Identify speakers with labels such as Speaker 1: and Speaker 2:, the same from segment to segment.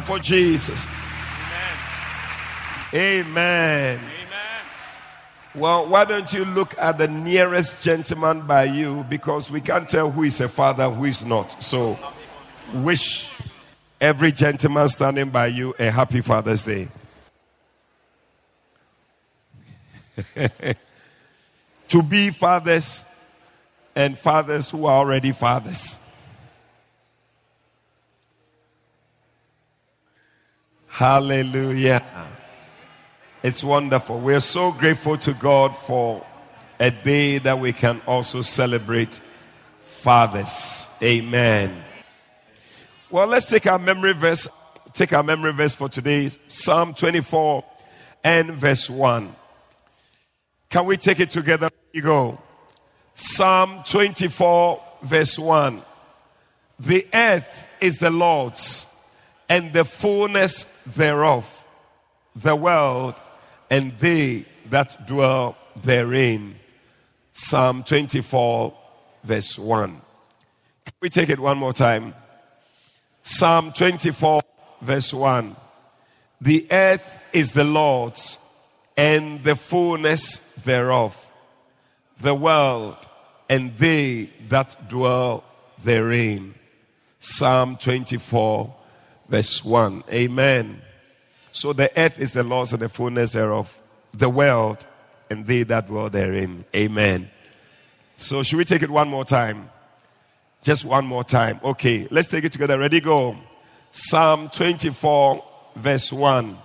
Speaker 1: For Jesus. Amen. Well, why don't you look at the nearest gentleman by you because we can't tell who is a father, who is not. So, wish every gentleman standing by you a happy Father's Day. to be fathers and fathers who are already fathers. Hallelujah. It's wonderful. We're so grateful to God for a day that we can also celebrate fathers. Amen. Well, let's take our memory verse. Take our memory verse for today Psalm 24 and verse 1. Can we take it together? You go. Psalm 24, verse 1. The earth is the Lord's and the fullness thereof, the world and they that dwell therein. Psalm 24, verse 1. Can we take it one more time? Psalm 24, verse 1. The earth is the Lord's and the fullness thereof, the world and they that dwell therein. Psalm 24, verse 1. Amen. So the earth is the Lord's and the fullness thereof, the world and they that dwell therein. Amen. So should we take it one more time? Just one more time. Okay, let's take it together. Ready, go. Psalm 24, verse 1.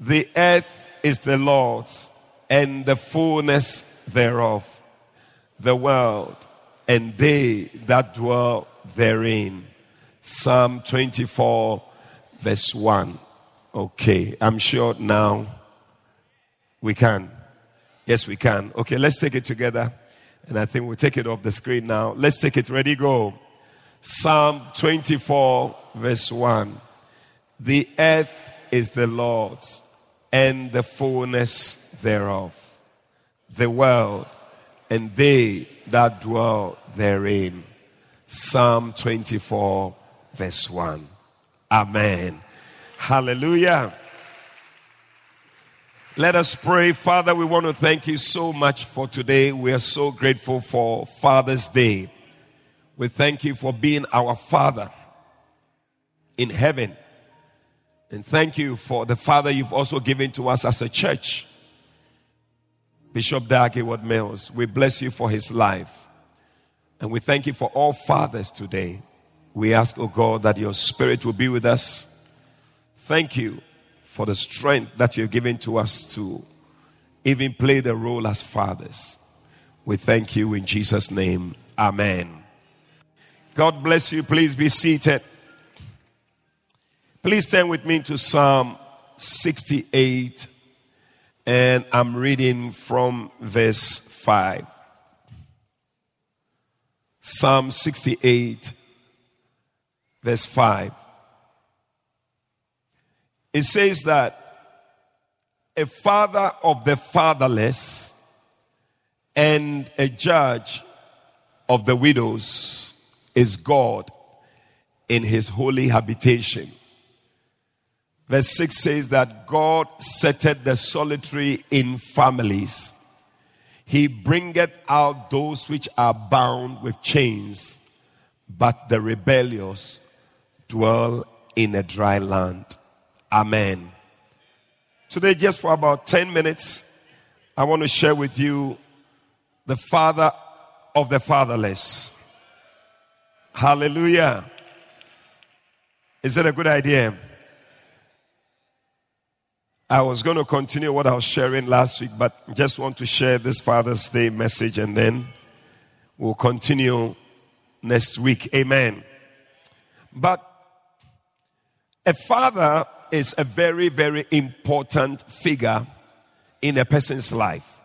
Speaker 1: The earth is the Lord's and the fullness thereof, the world and they that dwell therein. Psalm 24, verse 1. Okay, I'm sure now we can. Yes, we can. Okay, let's take it together. And I think we'll take it off the screen now. Let's take it. Ready, go. Psalm 24, verse 1. The earth is the Lord's and the fullness thereof, the world and they that dwell therein. Psalm 24, verse 1. Amen. Hallelujah. Let us pray. Father, we want to thank you so much for today. We are so grateful for Father's Day. We thank you for being our Father in heaven. And thank you for the Father you've also given to us as a church. Bishop Dag Heward Mills, we bless you for his life. And we thank you for all fathers today. We ask, oh God, that your spirit will be with us. Thank you for the strength that you've given to us to even play the role as fathers. We thank you in Jesus' name. Amen. God bless you. Please be seated. Please turn with me to Psalm 68, and I'm reading from verse 5. Psalm 68, verse 5. It says that a father of the fatherless and a judge of the widows is God in his holy habitation. Verse 6 says that God setteth the solitary in families. He bringeth out those which are bound with chains, but the rebellious dwell in a dry land. Amen. Today, just for about 10 minutes, I want to share with you the father of the fatherless. Hallelujah. Is that a good idea? I was going to continue what I was sharing last week, but just want to share this Father's Day message and then we'll continue next week. Amen. But a father is a very, very important figure in a person's life.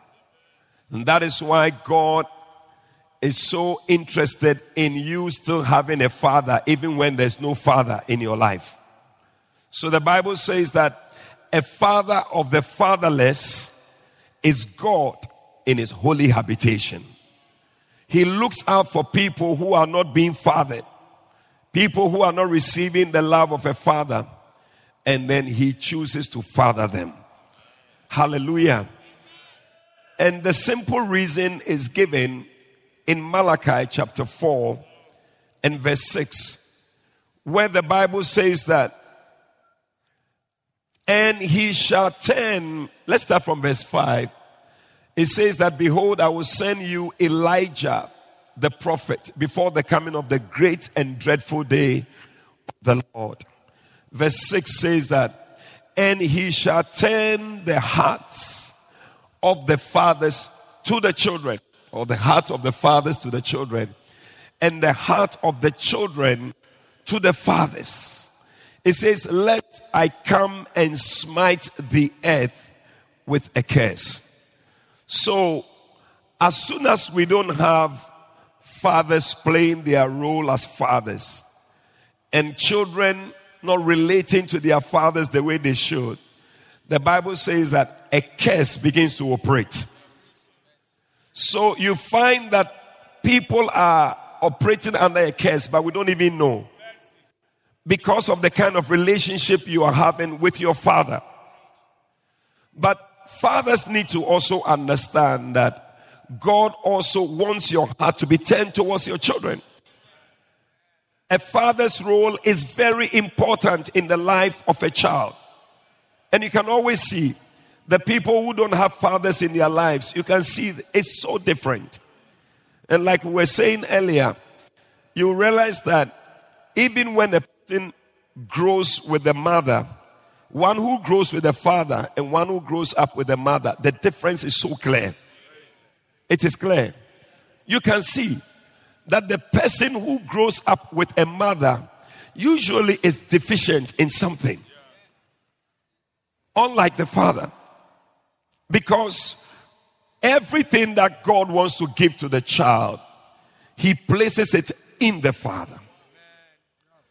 Speaker 1: And that is why God is so interested in you still having a father, even when there's no father in your life. So the Bible says that a father of the fatherless is God in his holy habitation. He looks out for people who are not being fathered, people who are not receiving the love of a father, and then he chooses to father them. Hallelujah. And the simple reason is given in Malachi chapter 4 and verse 6, where the Bible says that, and he shall turn, let's start from verse 5. It says that, Behold, I will send you Elijah the prophet before the coming of the great and dreadful day of the Lord. Verse 6 says that, And he shall turn the hearts of the fathers to the children or the heart of the fathers to the children, and the heart of the children to the fathers. It says, Let I come and smite the earth with a curse. So, as soon as we don't have fathers playing their role as fathers, and children not relating to their fathers the way they should, the Bible says that a curse begins to operate. So you find that people are operating under a curse, but we don't even know. Because of the kind of relationship you are having with your father. But fathers need to also understand that God also wants your heart to be turned towards your children. A father's role is very important in the life of a child. And you can always see the people who don't have fathers in their lives, you can see it's so different. And like we were saying earlier, you realize that even when a person grows with the mother, one who grows with the father and one who grows up with the mother, the difference is so clear. It is clear. You can see that the person who grows up with a mother usually is deficient in something, unlike the father. Because everything that God wants to give to the child, He places it in the father,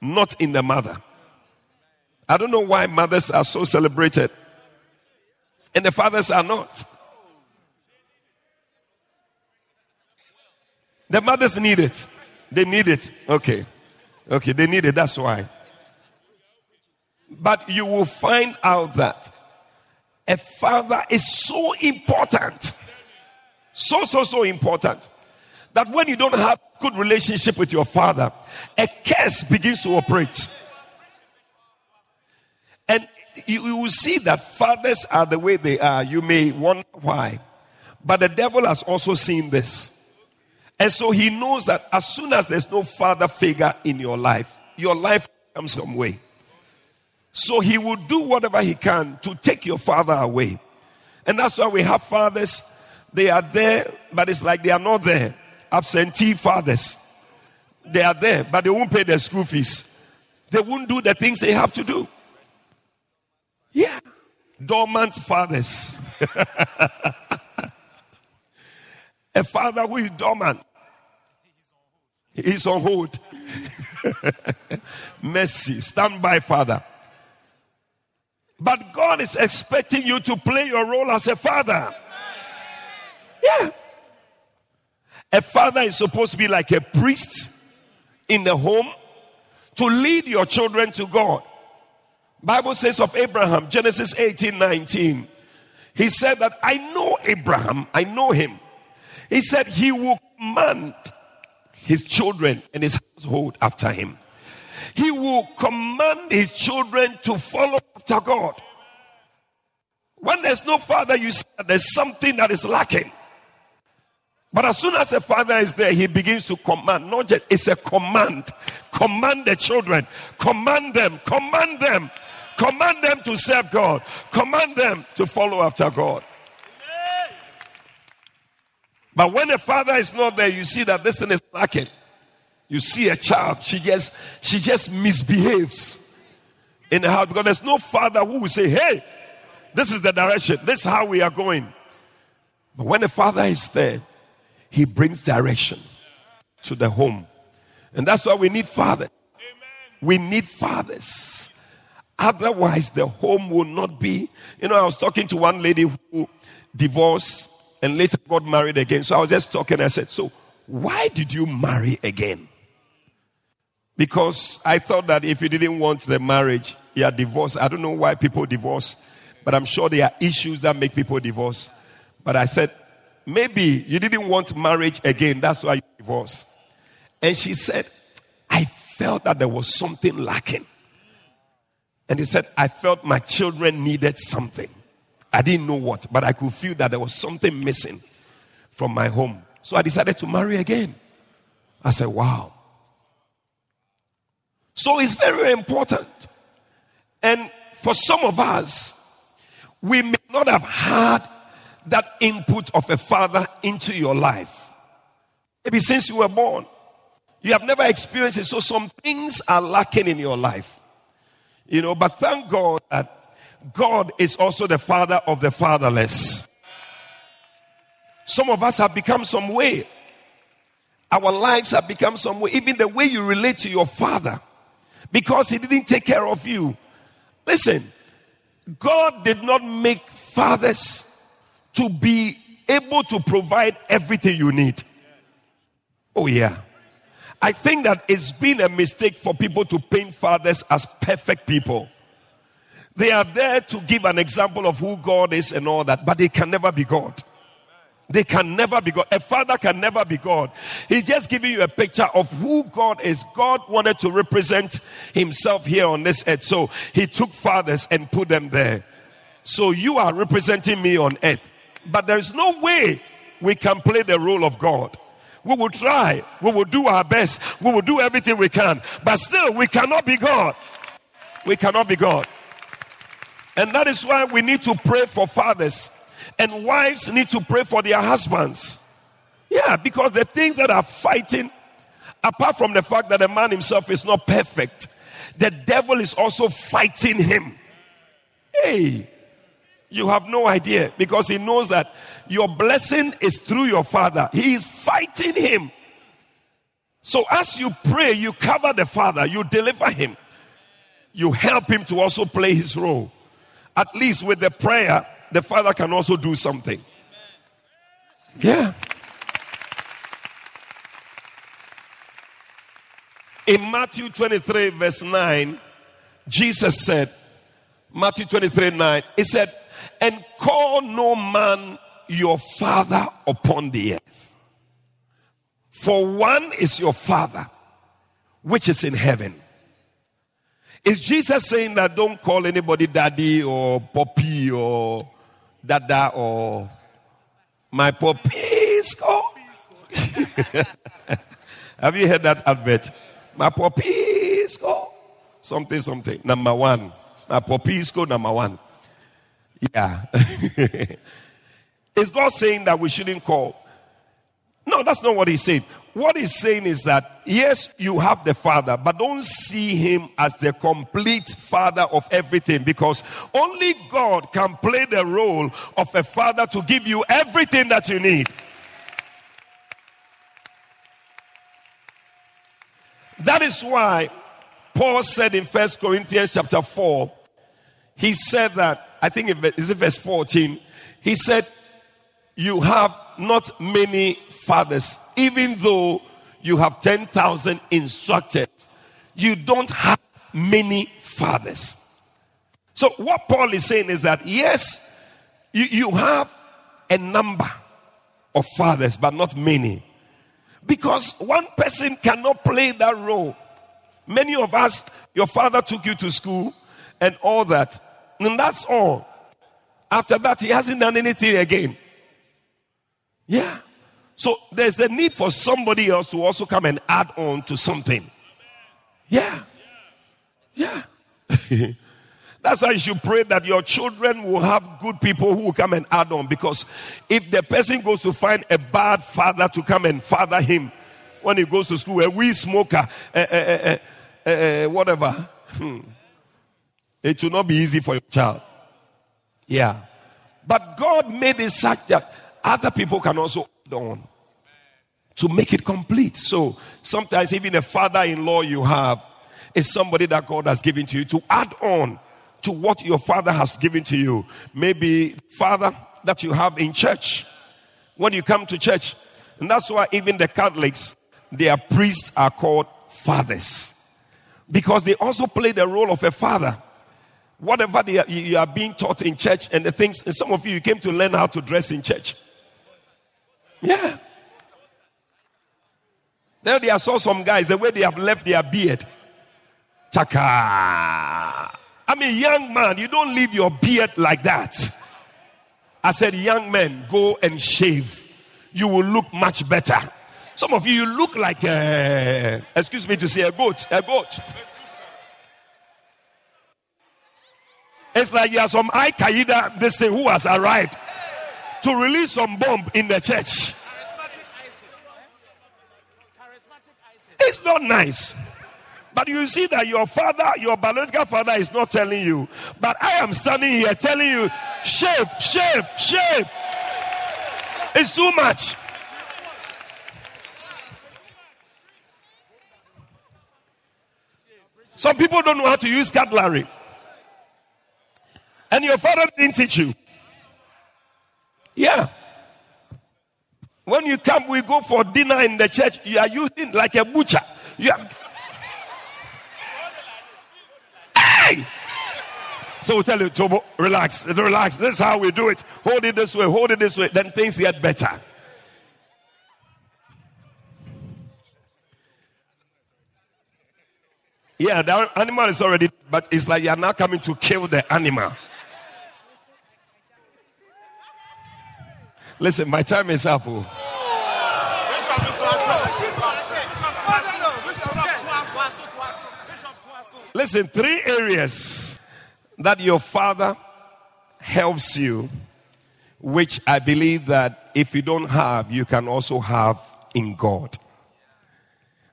Speaker 1: not in the mother. I don't know why mothers are so celebrated and the fathers are not. The mothers need it. They need it. Okay. Okay, they need it. That's why. But you will find out that a father is so important. So, so, so important. That when you don't have good relationship with your father, a curse begins to operate. And you, you will see that fathers are the way they are. You may wonder why. But the devil has also seen this. And so he knows that as soon as there's no father figure in your life, your life comes some way. So he will do whatever he can to take your father away. And that's why we have fathers. They are there, but it's like they are not there. Absentee fathers. They are there, but they won't pay their school fees. They won't do the things they have to do. Yeah. Dormant fathers. A father who is dormant. He's on hold. Mercy. Stand by, father. But God is expecting you to play your role as a father. Yeah. A father is supposed to be like a priest in the home to lead your children to God. Bible says of Abraham, Genesis 18, 19. He said that I know Abraham, I know him. He said he will command his children and his household after him. He will command his children to follow after God. When there's no father, you see that there's something that is lacking. But as soon as the father is there, he begins to command. Not just, it's a command. Command the children. Command them. Command them. Command them to serve God. Command them to follow after God. But when the father is not there, you see that this thing is lacking. You see a child, she just she just misbehaves in the house because there's no father who will say, Hey, this is the direction, this is how we are going. But when the father is there, he brings direction to the home. And that's why we need fathers. We need fathers. Otherwise, the home will not be. You know, I was talking to one lady who divorced and later got married again. So I was just talking. I said, So, why did you marry again? Because I thought that if you didn't want the marriage, you are divorced. I don't know why people divorce, but I'm sure there are issues that make people divorce. But I said, maybe you didn't want marriage again. That's why you divorced. And she said, I felt that there was something lacking. And he said, I felt my children needed something. I didn't know what, but I could feel that there was something missing from my home. So I decided to marry again. I said, wow. So it's very important. And for some of us, we may not have had that input of a father into your life. Maybe since you were born, you have never experienced it. So some things are lacking in your life. You know, but thank God that God is also the father of the fatherless. Some of us have become some way. Our lives have become some way. Even the way you relate to your father because he didn't take care of you. Listen, God did not make fathers to be able to provide everything you need. Oh, yeah. I think that it's been a mistake for people to paint fathers as perfect people. They are there to give an example of who God is and all that, but they can never be God. They can never be God. A father can never be God. He's just giving you a picture of who God is. God wanted to represent himself here on this earth. So he took fathers and put them there. So you are representing me on earth. But there's no way we can play the role of God. We will try. We will do our best. We will do everything we can. But still, we cannot be God. We cannot be God. And that is why we need to pray for fathers and wives need to pray for their husbands. Yeah, because the things that are fighting, apart from the fact that the man himself is not perfect, the devil is also fighting him. Hey, you have no idea because he knows that your blessing is through your father. He is fighting him. So as you pray, you cover the father, you deliver him, you help him to also play his role. At least with the prayer, the Father can also do something. Yeah. In Matthew 23, verse 9, Jesus said, Matthew 23, 9, He said, And call no man your father upon the earth. For one is your father, which is in heaven. Is Jesus saying that don't call anybody daddy or poppy or dada or my popisco. Have you heard that advert? My popisco. Something, something. Number one. My popisco, number one. Yeah. Is God saying that we shouldn't call? No, that's not what he said. What he's saying is that, yes, you have the father, but don't see him as the complete father of everything because only God can play the role of a father to give you everything that you need. That is why Paul said in First Corinthians chapter 4, he said that, I think it is verse 14, he said, You have not many fathers, even though you have 10,000 instructors, you don't have many fathers. So, what Paul is saying is that yes, you, you have a number of fathers, but not many. Because one person cannot play that role. Many of us, your father took you to school and all that. And that's all. After that, he hasn't done anything again. Yeah. So there's a need for somebody else to also come and add on to something. Yeah. Yeah. That's why you should pray that your children will have good people who will come and add on. Because if the person goes to find a bad father to come and father him when he goes to school, a weed smoker, uh, uh, uh, whatever, hmm, it will not be easy for your child. Yeah. But God made it such that other people can also on to make it complete. So sometimes even a father in law you have is somebody that God has given to you to add on to what your father has given to you. Maybe father that you have in church when you come to church. And that's why even the Catholics, their priests are called fathers because they also play the role of a father. Whatever are, you are being taught in church and the things, and some of you, you came to learn how to dress in church. Yeah. There, they saw some guys, the way they have left their beard. Chaka. I'm a young man. You don't leave your beard like that. I said, young men, go and shave. You will look much better. Some of you, you look like, a, excuse me to say, a goat. A goat. It's like you are some Al Qaeda, this thing who has arrived to release some bomb in the church. It's not nice. But you see that your father, your biological father, is not telling you. But I am standing here telling you, shave, shave, shave. It's too much. Some people don't know how to use cutlery. And your father didn't teach you. Yeah. When you come, we go for dinner in the church, you are using like a butcher. You are, Hey! So we tell you, Tobo, relax, relax. This is how we do it. Hold it this way, hold it this way. Then things get better. Yeah, the animal is already, but it's like you're now coming to kill the animal. Listen, my time is up. Oh. Listen, three areas that your father helps you, which I believe that if you don't have, you can also have in God.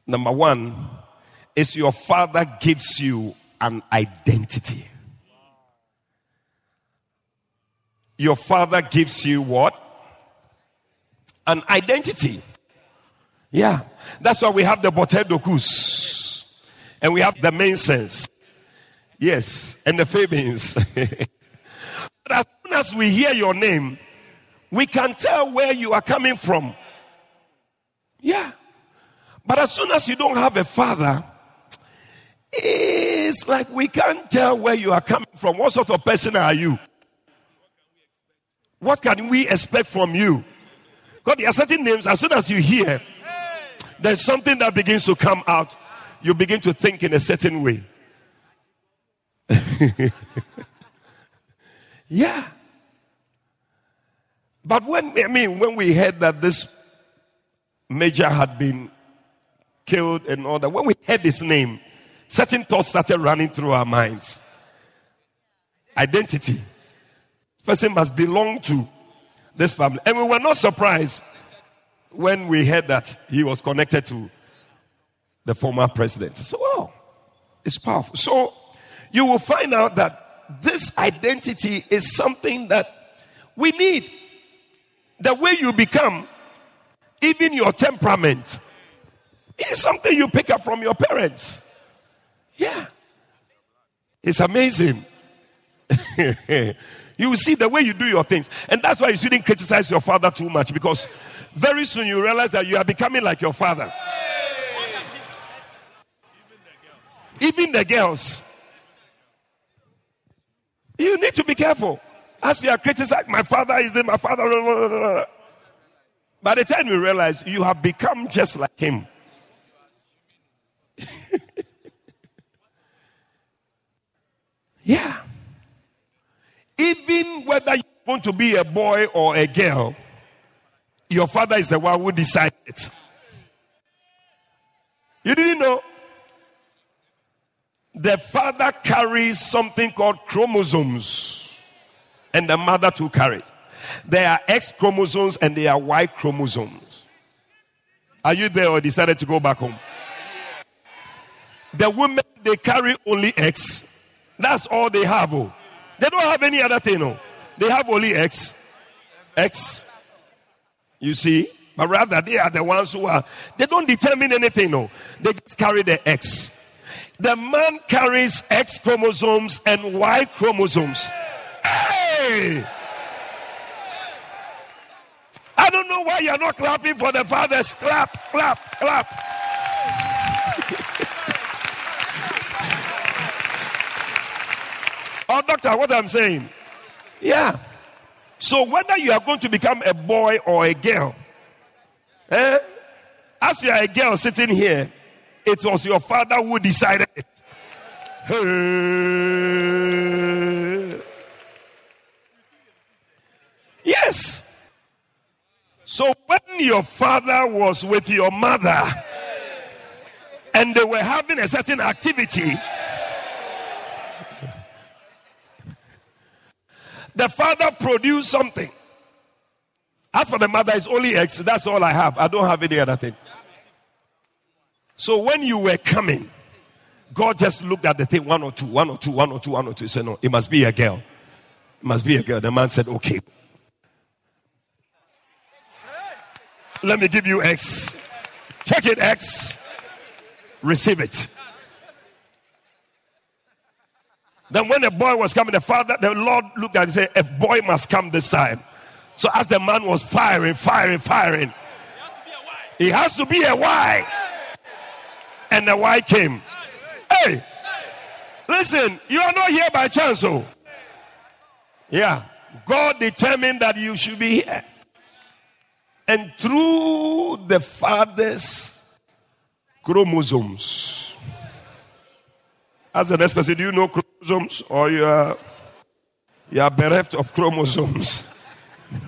Speaker 1: Number one is your father gives you an identity. Your father gives you what? An identity. Yeah. That's why we have the Botedokus and we have the Mansons. Yes, and the Fabians. but as soon as we hear your name, we can tell where you are coming from. Yeah. But as soon as you don't have a father, it's like we can't tell where you are coming from. What sort of person are you? What can we expect from you? God, there are certain names, as soon as you hear, there's something that begins to come out you begin to think in a certain way. yeah. But when I mean when we heard that this major had been killed and all that, when we heard his name, certain thoughts started running through our minds. Identity. Person must belong to this family. And we were not surprised when we heard that he was connected to the former president. So, wow, it's powerful. So, you will find out that this identity is something that we need. The way you become, even your temperament, is something you pick up from your parents. Yeah. It's amazing. you will see the way you do your things. And that's why you shouldn't criticize your father too much because very soon you realize that you are becoming like your father. Even the girls. You need to be careful. As you are criticizing, my father is in my father. By the time you realize you have become just like him. yeah. Even whether you want to be a boy or a girl, your father is the one who decides it. You didn't know? The father carries something called chromosomes, and the mother too carries. There are X chromosomes and there are Y chromosomes. Are you there or decided to go back home? The women, they carry only X. That's all they have. Oh. They don't have any other thing. Oh. They have only X. X. You see? But rather, they are the ones who are, they don't determine anything. No. They just carry the X. The man carries X chromosomes and Y chromosomes. Hey! I don't know why you're not clapping for the fathers. Clap, clap, clap. Oh, doctor, what I'm saying. Yeah. So whether you are going to become a boy or a girl, eh, as you are a girl sitting here, it was your father who decided it. Yes. So when your father was with your mother and they were having a certain activity, the father produced something. As for the mother, it's only X. That's all I have. I don't have any other thing. So when you were coming, God just looked at the thing one or two, one or two, one or two, one or two. He said, No, it must be a girl. It must be a girl. The man said, Okay. Let me give you X. Check it, X. Receive it. Then when the boy was coming, the father, the Lord looked at and said, A boy must come this time. So as the man was firing, firing, firing, he has to be a Y. And the Y came. Hey, listen, you are not here by chance, oh. Yeah, God determined that you should be here. And through the father's chromosomes. As the next person, do you know chromosomes or you are, you are bereft of chromosomes?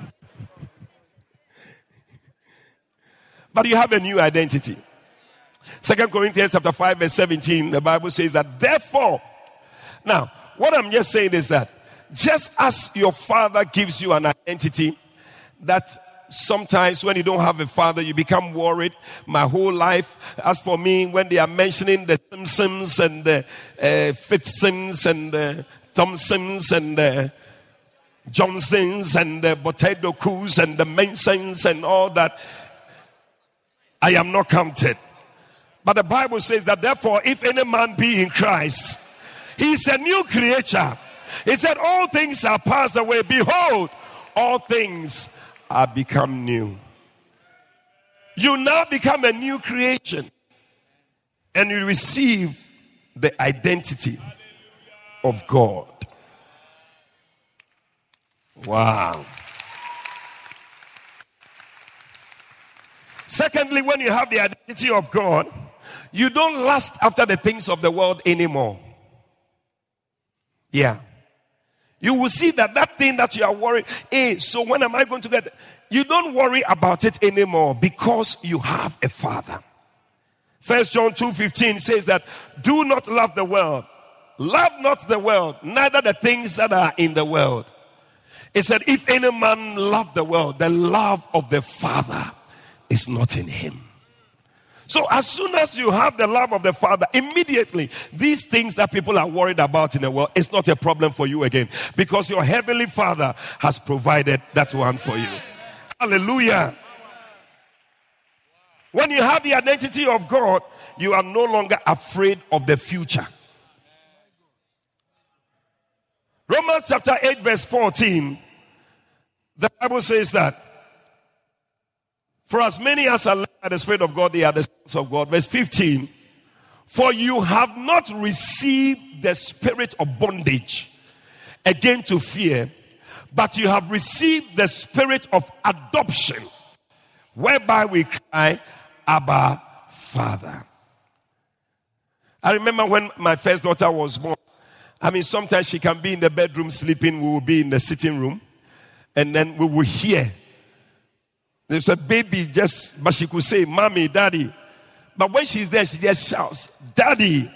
Speaker 1: but you have a new identity. Second Corinthians chapter 5, verse 17, the Bible says that therefore, now what I'm just saying is that just as your father gives you an identity that sometimes when you don't have a father, you become worried. My whole life, as for me, when they are mentioning the Simpsons and the uh, Fitzsims and the Thompsons and the Johnsons and the Potato Coos and the Masons and all that, I am not counted. But the Bible says that therefore, if any man be in Christ, he is a new creature. He said, All things are passed away. Behold, all things are become new. You now become a new creation and you receive the identity of God. Wow. Secondly, when you have the identity of God, you don't lust after the things of the world anymore. Yeah. You will see that that thing that you are worried, hey, so when am I going to get? You don't worry about it anymore because you have a father. First John 2:15 says that do not love the world. Love not the world, neither the things that are in the world. It said, if any man love the world, the love of the Father is not in him. So, as soon as you have the love of the Father, immediately these things that people are worried about in the world is not a problem for you again because your heavenly Father has provided that one for you. Hallelujah. When you have the identity of God, you are no longer afraid of the future. Romans chapter 8, verse 14, the Bible says that for as many as are led by the Spirit of God, they are the sons of God. Verse 15. For you have not received the spirit of bondage again to fear, but you have received the spirit of adoption, whereby we cry, Abba, Father. I remember when my first daughter was born. I mean, sometimes she can be in the bedroom sleeping, we will be in the sitting room, and then we will hear. There's a baby just, but she could say, Mommy, Daddy. But when she's there, she just shouts, Daddy.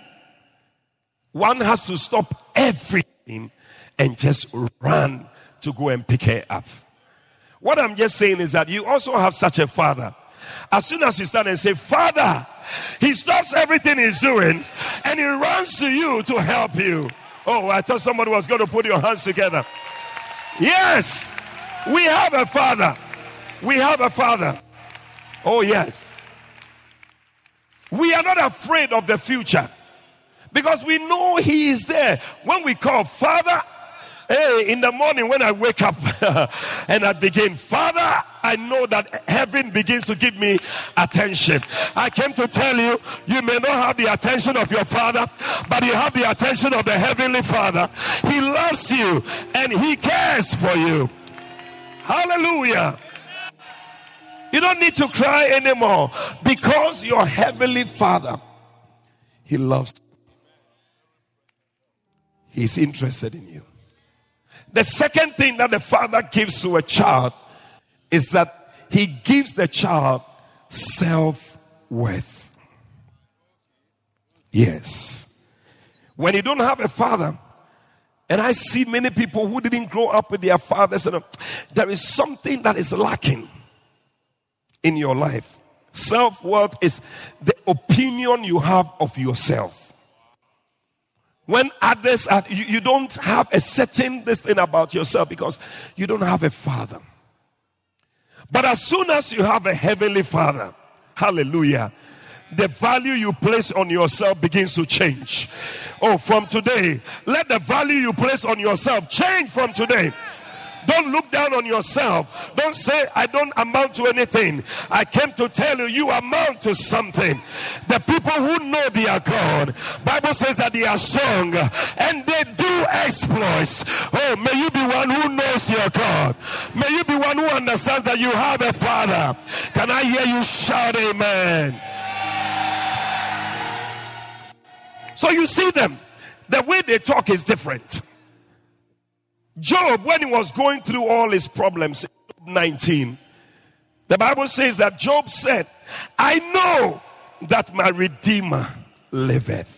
Speaker 1: One has to stop everything and just run to go and pick her up. What I'm just saying is that you also have such a father. As soon as you start and say, Father, he stops everything he's doing and he runs to you to help you. Oh, I thought somebody was going to put your hands together. Yes, we have a father. We have a father. Oh, yes. We are not afraid of the future because we know he is there. When we call Father, Hey, in the morning when I wake up and I begin, Father, I know that heaven begins to give me attention. I came to tell you, you may not have the attention of your father, but you have the attention of the heavenly father. He loves you and he cares for you. Hallelujah. You don't need to cry anymore because your heavenly father, he loves you. He's interested in you. The second thing that the father gives to a child is that he gives the child self worth. Yes. When you don't have a father, and I see many people who didn't grow up with their fathers, and there is something that is lacking in your life. Self worth is the opinion you have of yourself. When others are you, you don't have a certain this thing about yourself because you don't have a father. But as soon as you have a heavenly father hallelujah the value you place on yourself begins to change. Oh from today let the value you place on yourself change from today don't look down on yourself. Don't say, I don't amount to anything. I came to tell you, you amount to something. The people who know their God, Bible says that they are strong and they do exploits. Oh, may you be one who knows your God. May you be one who understands that you have a father. Can I hear you shout amen? So you see them. The way they talk is different. Job, when he was going through all his problems, 19, the Bible says that Job said, I know that my Redeemer liveth.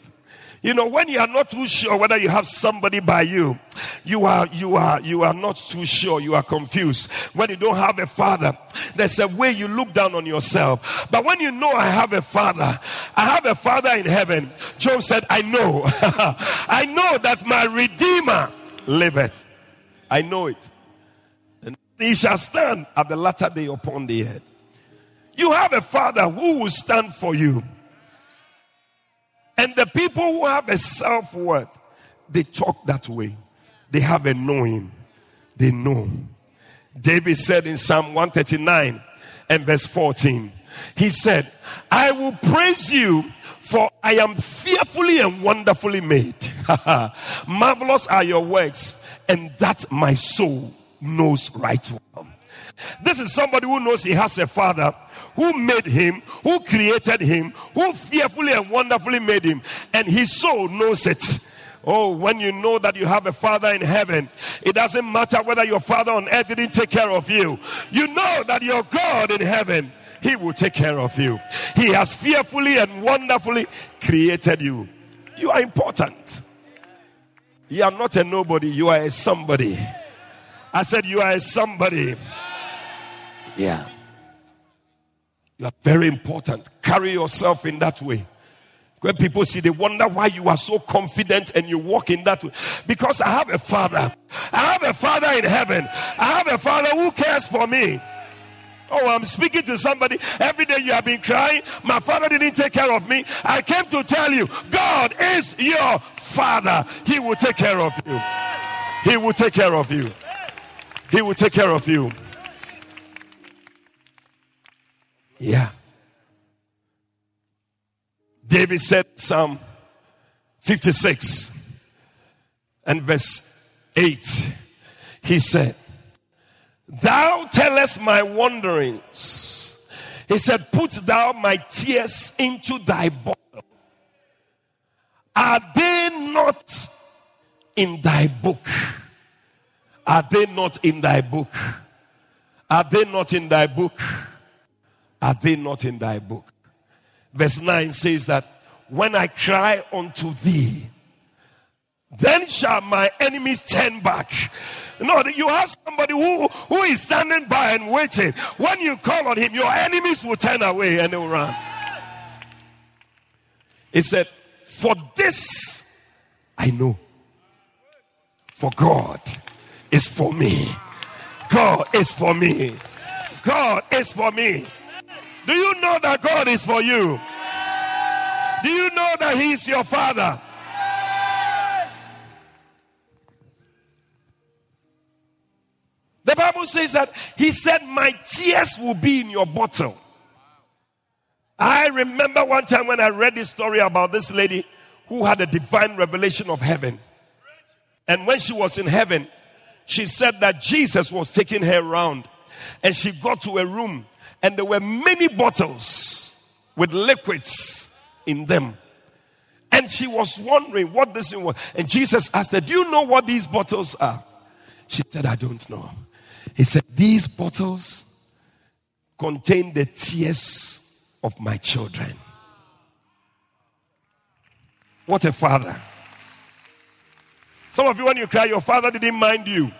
Speaker 1: You know, when you are not too sure whether you have somebody by you, you are you are you are not too sure, you are confused. When you don't have a father, there's a way you look down on yourself. But when you know I have a father, I have a father in heaven. Job said, I know. I know that my Redeemer liveth. I know it. And he shall stand at the latter day upon the earth. You have a father who will stand for you. And the people who have a self worth, they talk that way. They have a knowing. They know. David said in Psalm 139 and verse 14, he said, I will praise you for I am fearfully and wonderfully made. Marvelous are your works and that my soul knows right well. This is somebody who knows he has a father who made him, who created him, who fearfully and wonderfully made him, and his soul knows it. Oh, when you know that you have a father in heaven, it doesn't matter whether your father on earth didn't take care of you. You know that your God in heaven, he will take care of you. He has fearfully and wonderfully created you. You are important. You are not a nobody, you are a somebody. I said, You are a somebody. Yeah. You are very important. Carry yourself in that way. When people see, they wonder why you are so confident and you walk in that way. Because I have a father. I have a father in heaven. I have a father who cares for me. Oh, I'm speaking to somebody. Every day you have been crying. My father didn't take care of me. I came to tell you, God is your father. He will take care of you. He will take care of you. He will take care of you. Yeah. David said, Psalm 56 and verse 8, he said, Thou tellest my wanderings. He said, Put thou my tears into thy bottle. Are they not in thy book? Are they not in thy book? Are they not in thy book? Are they not in thy book? Verse 9 says that when I cry unto thee, then shall my enemies turn back. No, you have somebody who, who is standing by and waiting. When you call on him, your enemies will turn away and they will run. He said, For this I know. For God is for me. God is for me. God is for me. Do you know that God is for you? Do you know that He is your Father? The Bible says that He said, My tears will be in your bottle. I remember one time when I read this story about this lady who had a divine revelation of heaven. And when she was in heaven, she said that Jesus was taking her around. And she got to a room, and there were many bottles with liquids in them. And she was wondering what this was. And Jesus asked her, Do you know what these bottles are? She said, I don't know. He said, These bottles contain the tears of my children. What a father. Some of you, when you cry, your father didn't mind you.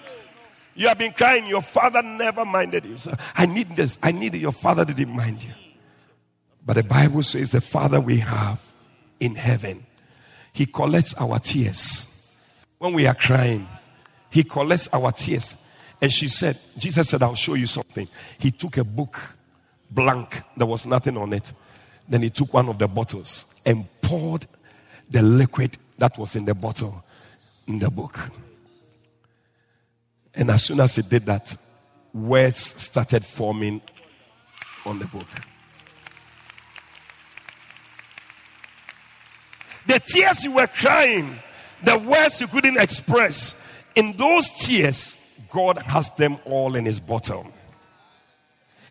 Speaker 1: You have been crying, your father never minded you. So I need this, I need it. Your father didn't mind you. But the Bible says the Father we have in heaven, He collects our tears. When we are crying, He collects our tears. And she said, Jesus said, I'll show you something. He took a book, blank, there was nothing on it. Then he took one of the bottles and poured the liquid that was in the bottle in the book. And as soon as he did that, words started forming on the book. The tears you were crying, the words you couldn't express, in those tears, God has them all in his bottle.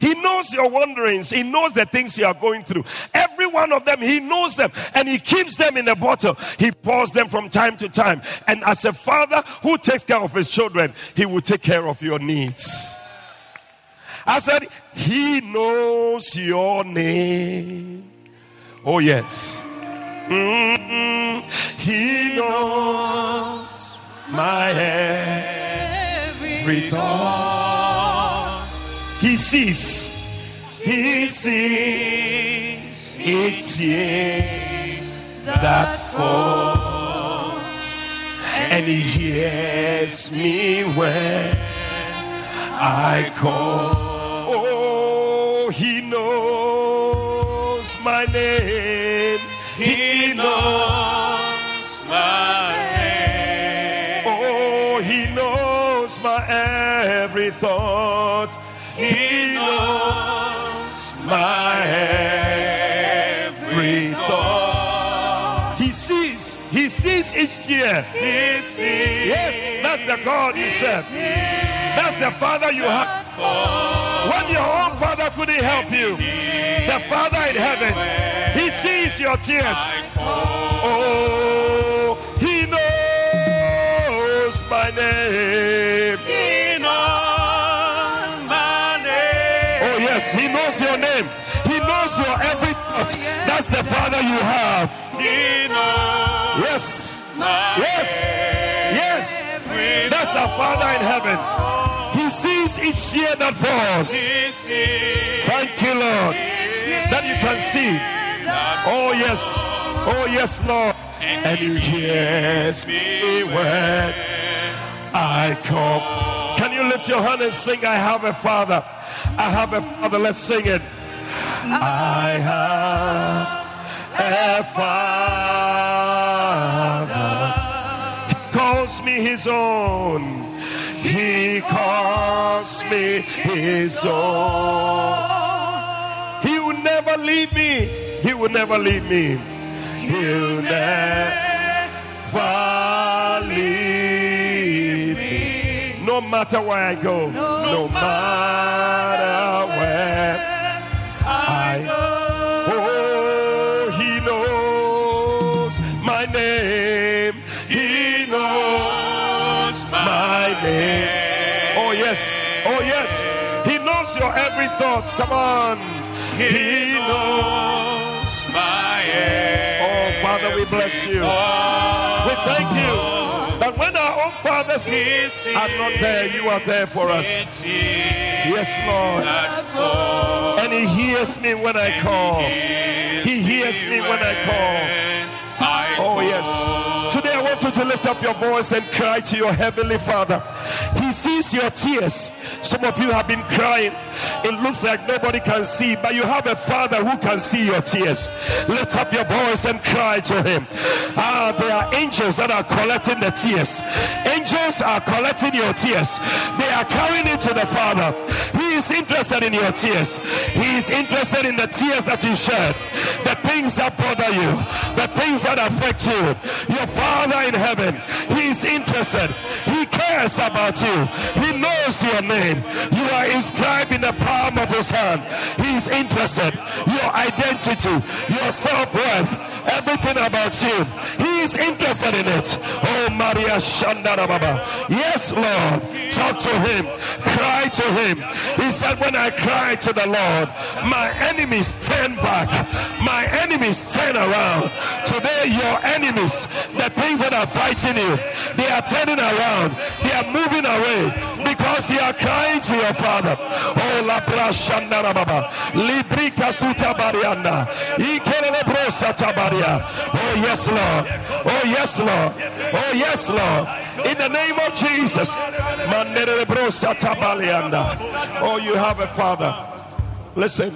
Speaker 1: He knows your wanderings. He knows the things you are going through. Every one of them, He knows them and He keeps them in a bottle. He pours them from time to time. And as a father who takes care of his children, He will take care of your needs. I said, He knows your name. Oh, yes. Mm-hmm. He knows my every thought. He sees. He sees each years that falls, and he hears me when I call. Oh, he knows my name. He knows every thought. He knows my every thought. He sees. He sees each tear. He sees. Yes, that's the God you serve. That's the Father you have. When your own Father couldn't help you, the Father in heaven, He sees your tears. Oh, He knows my name. Yes, He knows your name. He knows your every thought. That's the Father you have. He knows. Yes. Yes. Yes. That's our Father in heaven. He sees each tear that falls. Thank you, Lord, that you can see. Oh, yes. Oh, yes, Lord. And you hears me when I come. Can you lift your hand and sing, I have a father? I have a father. Let's sing it. I have a father. He calls me his own. He calls me his own. He will never leave me. He will never leave me. He'll never No matter where I go, no matter where I go. Oh, He knows my name. He knows my name. Oh, yes. Oh, yes. He knows your every thought. Come on. He knows my end. Oh, Father, we bless you. We thank you Oh, our own fathers are not there, you are there for us. Yes, Lord. And He hears me when I call. He hears me when I call. Oh, yes. Today I want you to lift up your voice and cry to your heavenly Father. Sees your tears. Some of you have been crying. It looks like nobody can see, but you have a Father who can see your tears. Lift up your voice and cry to Him. Ah, there are angels that are collecting the tears. Angels are collecting your tears. They are carrying it to the Father. He is interested in your tears. He is interested in the tears that you shed, the things that bother you, the things that affect you. Your Father in heaven, He is interested. He cares about you. He knows your name. You are inscribed in the palm of His hand. He is interested. Your identity, your self worth, everything about you. He is interested in it. Oh, Maria Shandarababa. Yes, Lord. Talk to him. Cry to him. He said, When I cry to the Lord, my enemies turn back. My enemies turn around. Today, your enemies, the things that are fighting you, they are turning around. They are moving away because you are crying to your father. La Shandarababa. Librika Suta Barianda. Brosa Tabaria. Oh, yes, Lord. Oh, yes, Lord. Oh, yes, Lord. In the name of Jesus. Mandere Brosa Tabalianda. Oh, you have a father. Listen.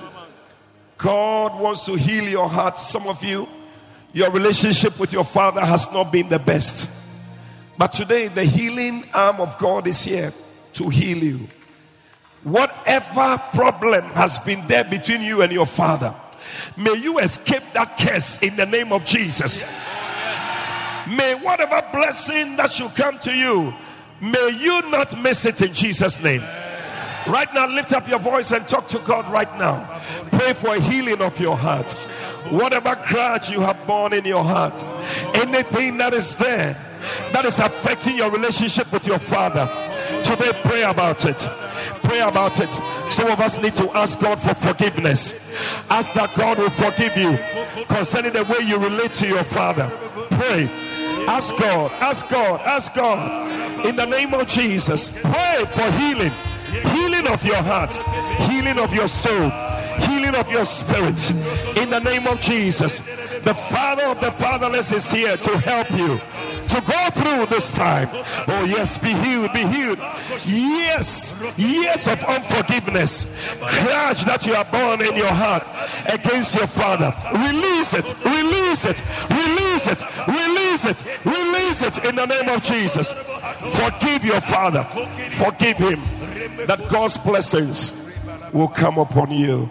Speaker 1: God wants to heal your heart. Some of you, your relationship with your father has not been the best. But today, the healing arm of God is here to heal you. Whatever problem has been there between you and your father, may you escape that curse in the name of Jesus. May whatever blessing that should come to you, may you not miss it in Jesus' name. Right now, lift up your voice and talk to God right now. Pray for healing of your heart. Whatever grudge you have borne in your heart, anything that is there that is affecting your relationship with your father, today pray about it. Pray about it. Some of us need to ask God for forgiveness. Ask that God will forgive you concerning the way you relate to your father. Pray. Ask God, ask God, ask God. In the name of Jesus, pray for healing healing of your heart, healing of your soul, of your spirit. In the name of Jesus, the Father of the fatherless is here to help you to go through this time. Oh, yes, be healed, be healed. Yes, years of unforgiveness, grudge that you are born in your heart against your father. Release it, release it, release it, release it, release it in the name of Jesus. Forgive your father, forgive him that God's blessings will come upon you.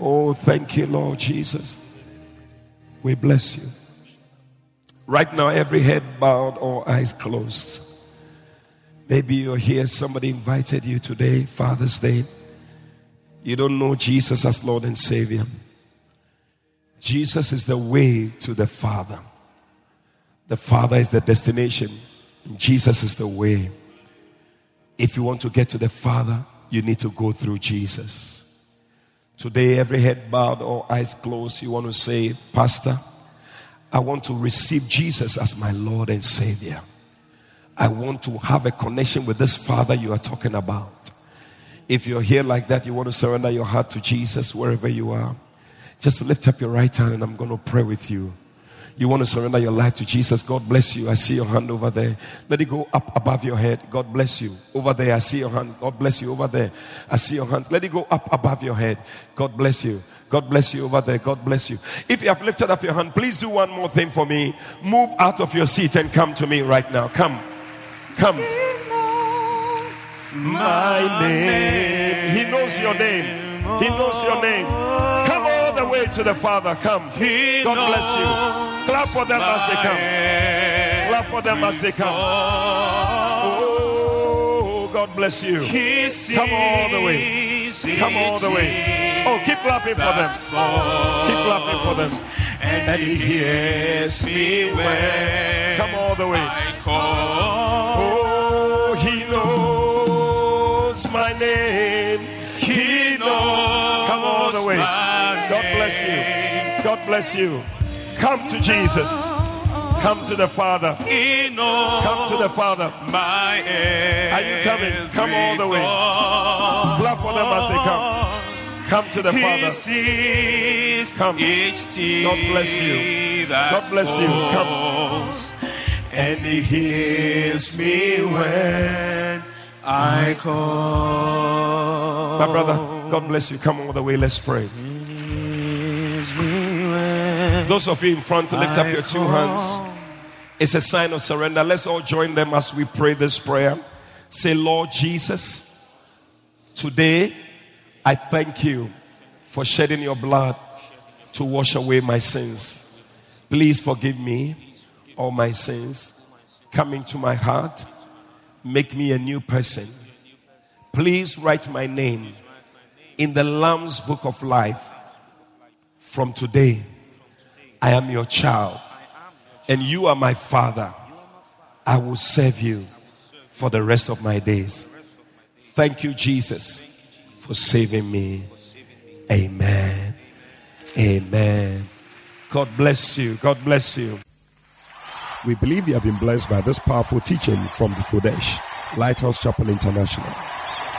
Speaker 1: Oh, thank you, Lord Jesus. We bless you. Right now, every head bowed or eyes closed. Maybe you're here, somebody invited you today, Father's Day. You don't know Jesus as Lord and Savior. Jesus is the way to the Father. The Father is the destination. Jesus is the way. If you want to get to the Father, you need to go through Jesus. Today, every head bowed or eyes closed, you want to say, Pastor, I want to receive Jesus as my Lord and Savior. I want to have a connection with this Father you are talking about. If you're here like that, you want to surrender your heart to Jesus wherever you are, just lift up your right hand and I'm going to pray with you. You want to surrender your life to Jesus. God bless you. I see your hand over there. Let it go up above your head. God bless you. Over there, I see your hand. God bless you. Over there, I see your hands. Let it go up above your head. God bless you. God bless you over there. God bless you. If you have lifted up your hand, please do one more thing for me. Move out of your seat and come to me right now. Come. Come. My name. He knows your name. He knows your name. Come all the way to the Father. Come. God bless you. Clap for them as they come. Clap for them as they come. Oh, God bless you. Come all the way. Come all the way. Oh, keep clapping for them. Keep clapping for them.
Speaker 2: and he hears me when
Speaker 1: Come all the way.
Speaker 2: I call.
Speaker 1: Oh, he knows my name.
Speaker 2: He knows
Speaker 1: Come all the way. God bless you. God bless you. Come to Jesus. Come to the Father. Come to the Father.
Speaker 2: my
Speaker 1: Are you coming? Come all the way. Clap for them as they come. Come to the Father. Come. God bless you. God bless you. Come.
Speaker 2: And he hears me when I call.
Speaker 1: My brother, God bless you. Come all the way. Let's pray.
Speaker 2: Hears me when
Speaker 1: Those of you in front, lift up your two hands. It's a sign of surrender. Let's all join them as we pray this prayer. Say, Lord Jesus, today I thank you for shedding your blood to wash away my sins. Please forgive me all my sins. Come into my heart. Make me a new person. Please write my name in the Lamb's book of life. From today, I am your child, and you are my father. I will serve you for the rest of my days. Thank you, Jesus, for saving me. Amen. Amen. God bless you. God bless you.
Speaker 3: We believe you have been blessed by this powerful teaching from the Qodesh, Lighthouse Chapel International.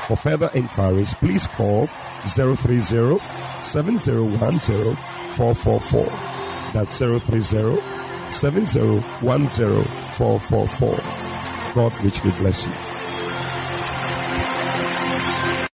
Speaker 3: For further inquiries, please call 030 7010 444. That's 030 7010 444. God richly bless you.